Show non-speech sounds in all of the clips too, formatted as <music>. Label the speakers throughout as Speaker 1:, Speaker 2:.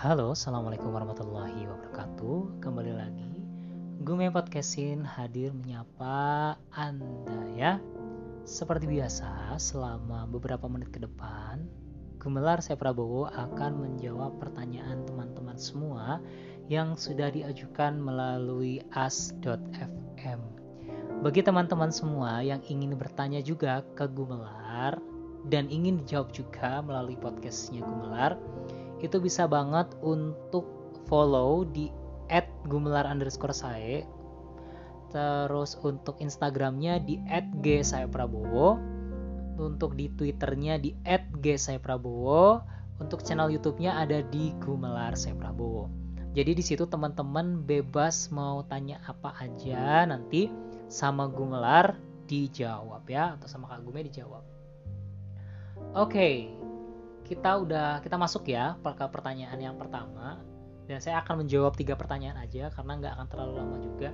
Speaker 1: Halo, Assalamualaikum warahmatullahi wabarakatuh. Kembali lagi Gume Podcastin hadir menyapa Anda ya. Seperti biasa, selama beberapa menit ke depan Gemelar saya Prabowo akan menjawab pertanyaan teman-teman semua Yang sudah diajukan melalui as.fm Bagi teman-teman semua yang ingin bertanya juga ke Gumelar Dan ingin dijawab juga melalui podcastnya Gumelar itu bisa banget untuk follow di @gumelar underscore saya terus untuk Instagramnya di @gsayaprabowo untuk di Twitternya di @gsayaprabowo untuk channel YouTube-nya ada di Gumelar Saya Prabowo. Jadi di situ teman-teman bebas mau tanya apa aja nanti sama Gumelar dijawab ya atau sama Kak dijawab. Oke, okay, kita udah kita masuk ya ke pertanyaan yang pertama dan saya akan menjawab tiga pertanyaan aja karena nggak akan terlalu lama juga.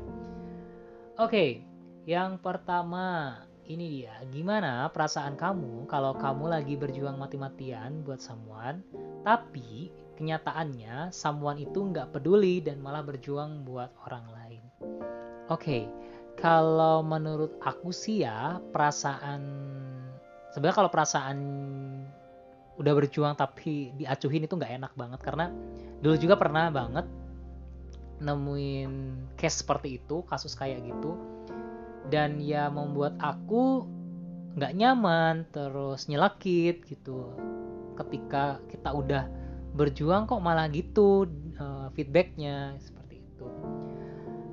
Speaker 1: Oke, yang pertama ini dia, gimana perasaan kamu kalau kamu lagi berjuang mati-matian buat someone, tapi kenyataannya someone itu nggak peduli dan malah berjuang buat orang lain. Oke, kalau menurut aku sih ya perasaan sebenarnya kalau perasaan udah berjuang tapi diacuhin itu nggak enak banget. Karena dulu juga pernah banget nemuin case seperti itu kasus kayak gitu. Dan ya membuat aku nggak nyaman terus nyelakit gitu. Ketika kita udah berjuang kok malah gitu uh, feedbacknya seperti itu.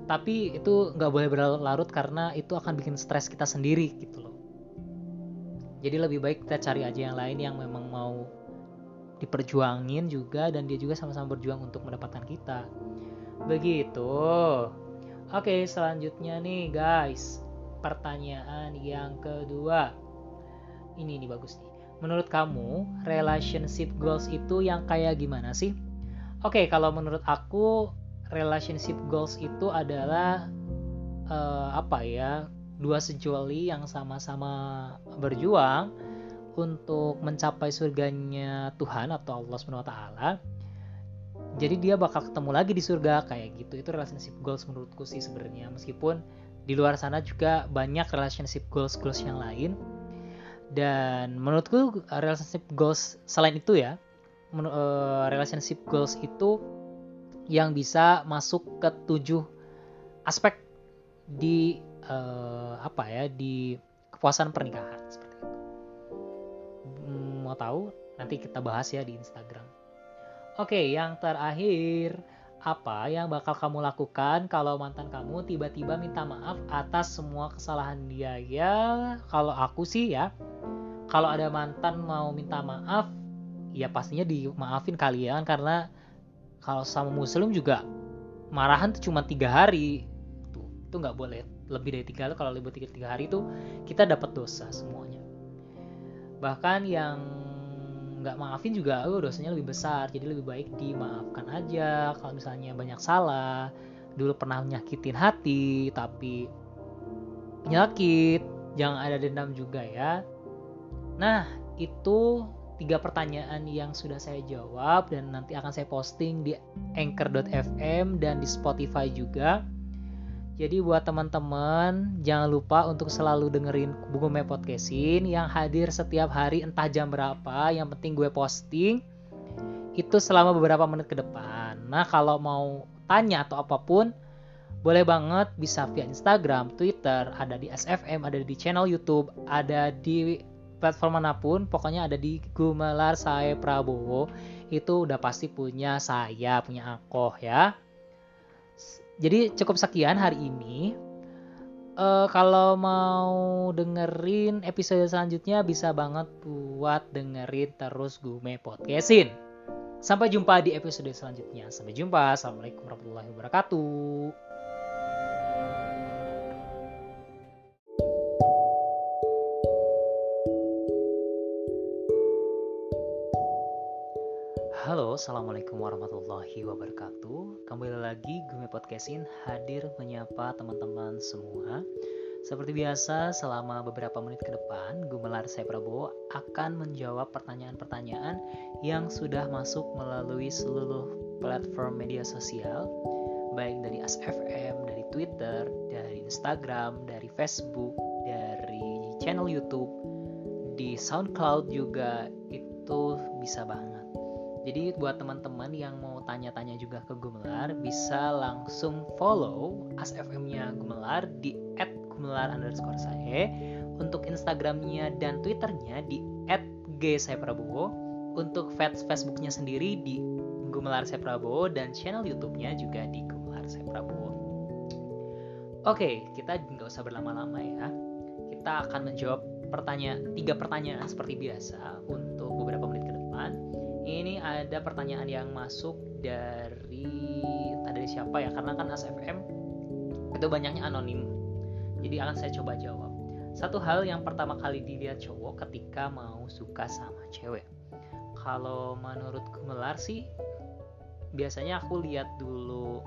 Speaker 1: Tapi itu nggak boleh berlarut karena itu akan bikin stres kita sendiri gitu loh. Jadi lebih baik kita cari aja yang lain yang memang diperjuangin juga dan dia juga sama-sama berjuang untuk mendapatkan kita. Begitu. Oke selanjutnya nih guys. Pertanyaan yang kedua. Ini nih bagus nih. Menurut kamu relationship goals itu yang kayak gimana sih? Oke kalau menurut aku relationship goals itu adalah uh, apa ya dua sejoli yang sama-sama berjuang untuk mencapai surganya Tuhan atau Allah taala. Jadi dia bakal ketemu lagi di surga kayak gitu. Itu relationship goals menurutku sih sebenarnya. Meskipun di luar sana juga banyak relationship goals goals yang lain. Dan menurutku relationship goals selain itu ya, eh, relationship goals itu yang bisa masuk ke tujuh aspek di uh, apa ya di kepuasan pernikahan seperti mau tahu? Nanti kita bahas ya di Instagram. Oke, yang terakhir apa yang bakal kamu lakukan kalau mantan kamu tiba-tiba minta maaf atas semua kesalahan dia ya kalau aku sih ya kalau ada mantan mau minta maaf ya pastinya dimaafin kalian karena kalau sama muslim juga marahan tuh cuma tiga hari tuh itu nggak boleh lebih dari tiga kalau lebih dari tiga hari itu kita dapat dosa semuanya bahkan yang nggak maafin juga oh dosanya lebih besar. Jadi lebih baik dimaafkan aja. Kalau misalnya banyak salah dulu pernah nyakitin hati tapi nyakit jangan ada dendam juga ya. Nah itu tiga pertanyaan yang sudah saya jawab dan nanti akan saya posting di anchor.fm dan di Spotify juga jadi buat teman-teman jangan lupa untuk selalu dengerin Bunga Podcastin yang hadir setiap hari entah jam berapa. Yang penting gue posting itu selama beberapa menit ke depan. Nah kalau mau tanya atau apa pun boleh banget bisa via Instagram, Twitter, ada di SFM, ada di channel YouTube, ada di platform mana pun, pokoknya ada di Gumelar Saya Prabowo. Itu udah pasti punya saya, punya Akoh ya. Jadi cukup sekian hari ini. Uh, kalau mau dengerin episode selanjutnya bisa banget buat dengerin terus Gume Podcastin. Sampai jumpa di episode selanjutnya. Sampai jumpa. Assalamualaikum warahmatullahi wabarakatuh. Halo, Assalamualaikum warahmatullahi wabarakatuh Kembali lagi gue podcastin hadir menyapa teman-teman semua Seperti biasa, selama beberapa menit ke depan, Gumelar saya Prabowo akan menjawab pertanyaan-pertanyaan yang sudah masuk melalui seluruh platform media sosial, baik dari ASFM, dari Twitter, dari Instagram, dari Facebook, dari channel YouTube, di SoundCloud juga itu bisa banget. Jadi buat teman-teman yang mau tanya-tanya juga ke Gumelar bisa langsung follow ASFM-nya Gumelar di @gumelar underscore saya untuk Instagramnya dan Twitternya di @gsayaprabowo untuk fans Facebooknya sendiri di Gumelar Saya Prabowo dan channel YouTube-nya juga di Gumelar Saya Prabowo. Oke, kita nggak usah berlama-lama ya. Kita akan menjawab pertanyaan tiga pertanyaan seperti biasa untuk Ini ada pertanyaan yang masuk dari dari siapa ya? Karena kan ASFM itu banyaknya anonim jadi akan saya coba jawab. Satu hal yang pertama kali dilihat cowok ketika mau suka sama cewek. Kalau menurut Gemelar sih biasanya aku lihat dulu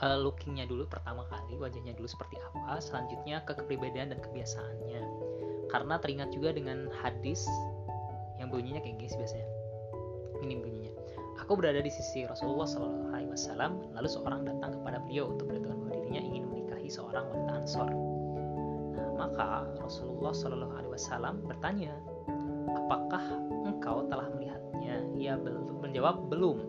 Speaker 1: uh, lookingnya dulu pertama kali wajahnya dulu seperti apa selanjutnya ke kepribadian dan kebiasaannya karena teringat juga dengan hadis yang bunyinya kayak gini biasanya ini bunyinya aku berada di sisi Rasulullah SAW lalu seorang datang kepada beliau untuk beritahu bahwa dirinya ingin seorang wanita Ansor. Nah, maka Rasulullah Shallallahu Alaihi Wasallam bertanya, apakah engkau telah melihatnya? Ia belum menjawab belum,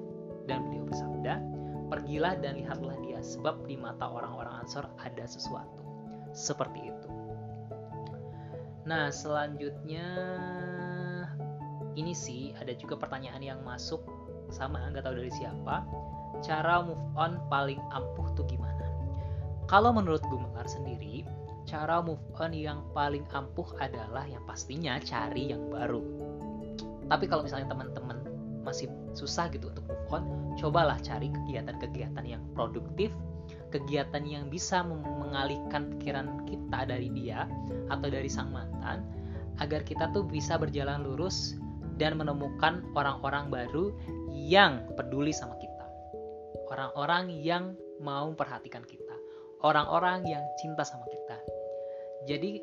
Speaker 1: dan beliau bersabda, pergilah dan lihatlah dia, sebab di mata orang-orang Ansor ada sesuatu. Seperti itu. Nah, selanjutnya ini sih ada juga pertanyaan yang masuk sama nggak tahu dari siapa. Cara move on paling ampuh tuh gimana? Kalau menurut Gumelar sendiri, cara move on yang paling ampuh adalah yang pastinya cari yang baru. Tapi kalau misalnya teman-teman masih susah gitu untuk move on, cobalah cari kegiatan-kegiatan yang produktif, kegiatan yang bisa mengalihkan pikiran kita dari dia atau dari sang mantan, agar kita tuh bisa berjalan lurus dan menemukan orang-orang baru yang peduli sama kita. Orang-orang yang mau memperhatikan kita orang-orang yang cinta sama kita. Jadi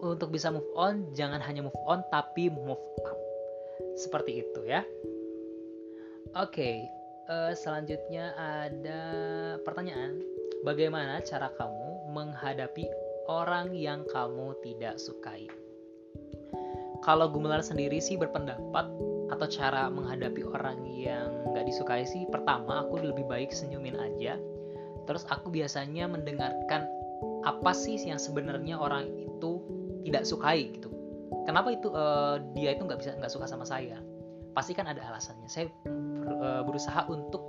Speaker 1: untuk bisa move on, jangan hanya move on tapi move up. Seperti itu ya. Oke, okay, uh, eh, selanjutnya ada pertanyaan. Bagaimana cara kamu menghadapi orang yang kamu tidak sukai? Kalau Gumelar sendiri sih berpendapat atau cara menghadapi orang yang gak disukai sih pertama aku lebih baik senyumin aja. Terus aku biasanya mendengarkan apa sih yang sebenarnya orang itu tidak sukai gitu. Kenapa itu uh, dia itu nggak bisa nggak suka sama saya? Pasti kan ada alasannya. Saya ber, uh, berusaha untuk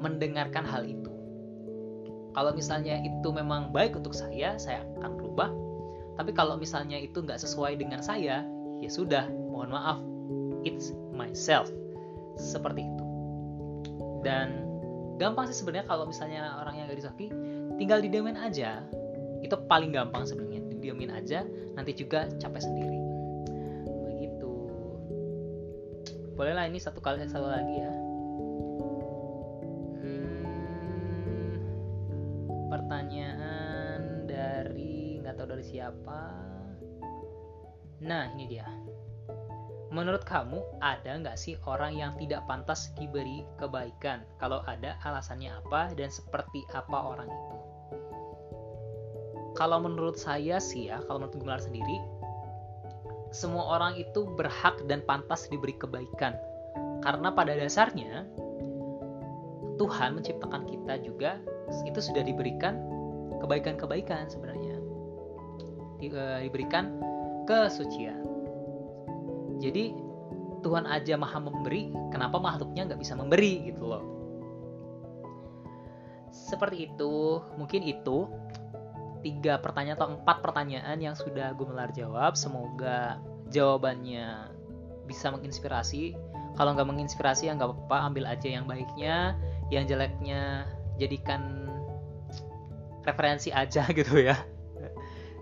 Speaker 1: mendengarkan hal itu. Kalau misalnya itu memang baik untuk saya saya akan berubah tapi kalau misalnya itu nggak sesuai dengan saya ya sudah mohon maaf. It's myself. Seperti itu. Dan gampang sih sebenarnya kalau misalnya orang yang gak disaki tinggal didiamin aja. Itu paling gampang sebenarnya. Didiamin aja nanti juga capek sendiri. Begitu. Bolehlah ini satu kali satu lagi ya. Hmm, pertanyaan dari nggak tahu dari siapa nah ini dia Menurut kamu, ada nggak sih orang yang tidak pantas diberi kebaikan? Kalau ada, alasannya apa dan seperti apa orang itu? Kalau menurut saya sih ya, kalau menurut Gumelar sendiri, semua orang itu berhak dan pantas diberi kebaikan. Karena pada dasarnya, Tuhan menciptakan kita juga, itu sudah diberikan kebaikan-kebaikan sebenarnya. Eh, diberikan kesucian jadi Tuhan aja maha memberi, kenapa makhluknya nggak bisa memberi gitu loh. Seperti itu, mungkin itu tiga pertanyaan atau empat pertanyaan yang sudah gue melar jawab. Semoga jawabannya bisa menginspirasi. Kalau nggak menginspirasi ya nggak apa-apa, ambil aja yang baiknya, yang jeleknya jadikan referensi aja <laughs> gitu ya.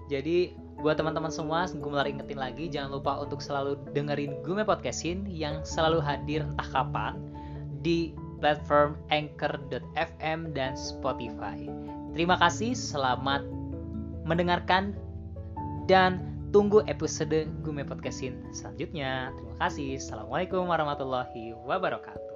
Speaker 1: Jadi Buat teman-teman semua, gue mulai ingetin lagi, jangan lupa untuk selalu dengerin Gume Podcastin yang selalu hadir entah kapan di platform Anchor.fm dan Spotify. Terima kasih, selamat mendengarkan dan tunggu episode Gume Podcastin selanjutnya. Terima kasih. Assalamualaikum warahmatullahi wabarakatuh.